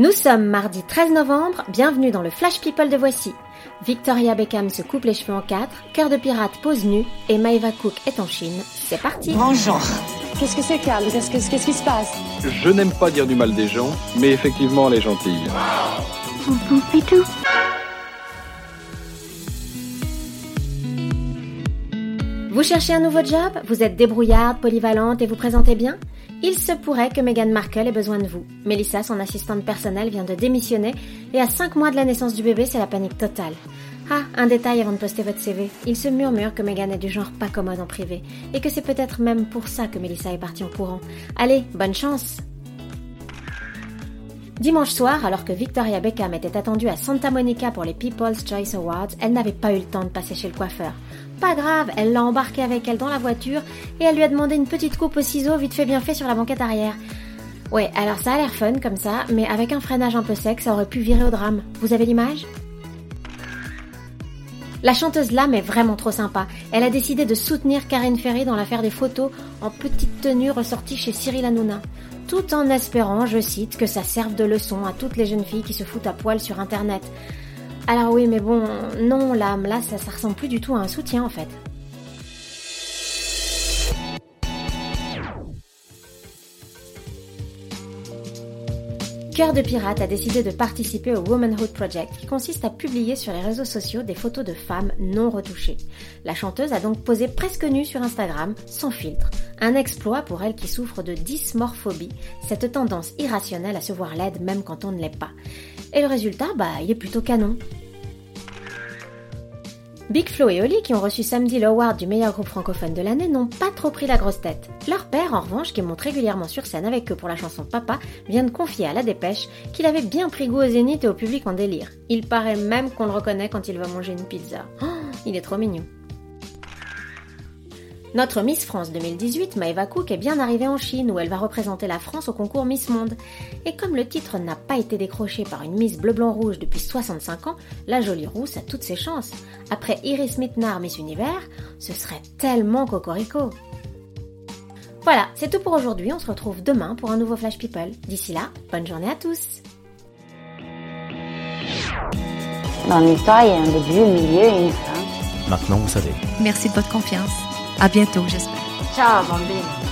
Nous sommes mardi 13 novembre, bienvenue dans le Flash People de Voici. Victoria Beckham se coupe les cheveux en quatre, Cœur de pirate pose nu et Maeva Cook est en Chine. C'est parti Bonjour. Qu'est-ce que c'est, Carl? Qu'est-ce que- qu'est-ce qui se passe? Je n'aime pas dire du mal des gens, mais effectivement, elle est gentille. Vous cherchez un nouveau job? Vous êtes débrouillarde, polyvalente et vous présentez bien? Il se pourrait que Meghan Markle ait besoin de vous. Melissa, son assistante personnelle, vient de démissionner et à 5 mois de la naissance du bébé, c'est la panique totale. Ah, un détail avant de poster votre CV. Il se murmure que Meghan est du genre pas commode en privé et que c'est peut-être même pour ça que Melissa est partie en courant. Allez, bonne chance Dimanche soir, alors que Victoria Beckham était attendue à Santa Monica pour les People's Choice Awards, elle n'avait pas eu le temps de passer chez le coiffeur. Pas grave, elle l'a embarqué avec elle dans la voiture et elle lui a demandé une petite coupe au ciseau vite fait bien fait sur la banquette arrière. Ouais, alors ça a l'air fun comme ça, mais avec un freinage un peu sec, ça aurait pu virer au drame. Vous avez l'image? La chanteuse Lam est vraiment trop sympa. Elle a décidé de soutenir Karine Ferry dans l'affaire des photos en petite tenue ressorties chez Cyril Hanouna. Tout en espérant, je cite, que ça serve de leçon à toutes les jeunes filles qui se foutent à poil sur internet. Alors oui, mais bon, non, Lam, là, ça, ça ressemble plus du tout à un soutien en fait. Cœur de Pirate a décidé de participer au Womanhood Project qui consiste à publier sur les réseaux sociaux des photos de femmes non retouchées. La chanteuse a donc posé presque nue sur Instagram, sans filtre. Un exploit pour elle qui souffre de dysmorphobie, cette tendance irrationnelle à se voir laide même quand on ne l'est pas. Et le résultat, bah, il est plutôt canon. Big Flo et Oli, qui ont reçu samedi l'award du meilleur groupe francophone de l'année, n'ont pas trop pris la grosse tête. Leur père, en revanche, qui monte régulièrement sur scène avec eux pour la chanson Papa, vient de confier à la dépêche qu'il avait bien pris goût au zénith et au public en délire. Il paraît même qu'on le reconnaît quand il va manger une pizza. Oh, il est trop mignon. Notre Miss France 2018, Maeva Cook, est bien arrivée en Chine où elle va représenter la France au concours Miss Monde. Et comme le titre n'a pas été décroché par une Miss bleu-blanc-rouge depuis 65 ans, la jolie rousse a toutes ses chances. Après Iris Mitnar Miss Univers, ce serait tellement cocorico. Voilà, c'est tout pour aujourd'hui. On se retrouve demain pour un nouveau Flash People. D'ici là, bonne journée à tous. Dans l'histoire, il y a un début, un milieu et une fin. Maintenant, vous savez. Merci de votre confiance. À bientôt, j'espère. Ciao, bambine.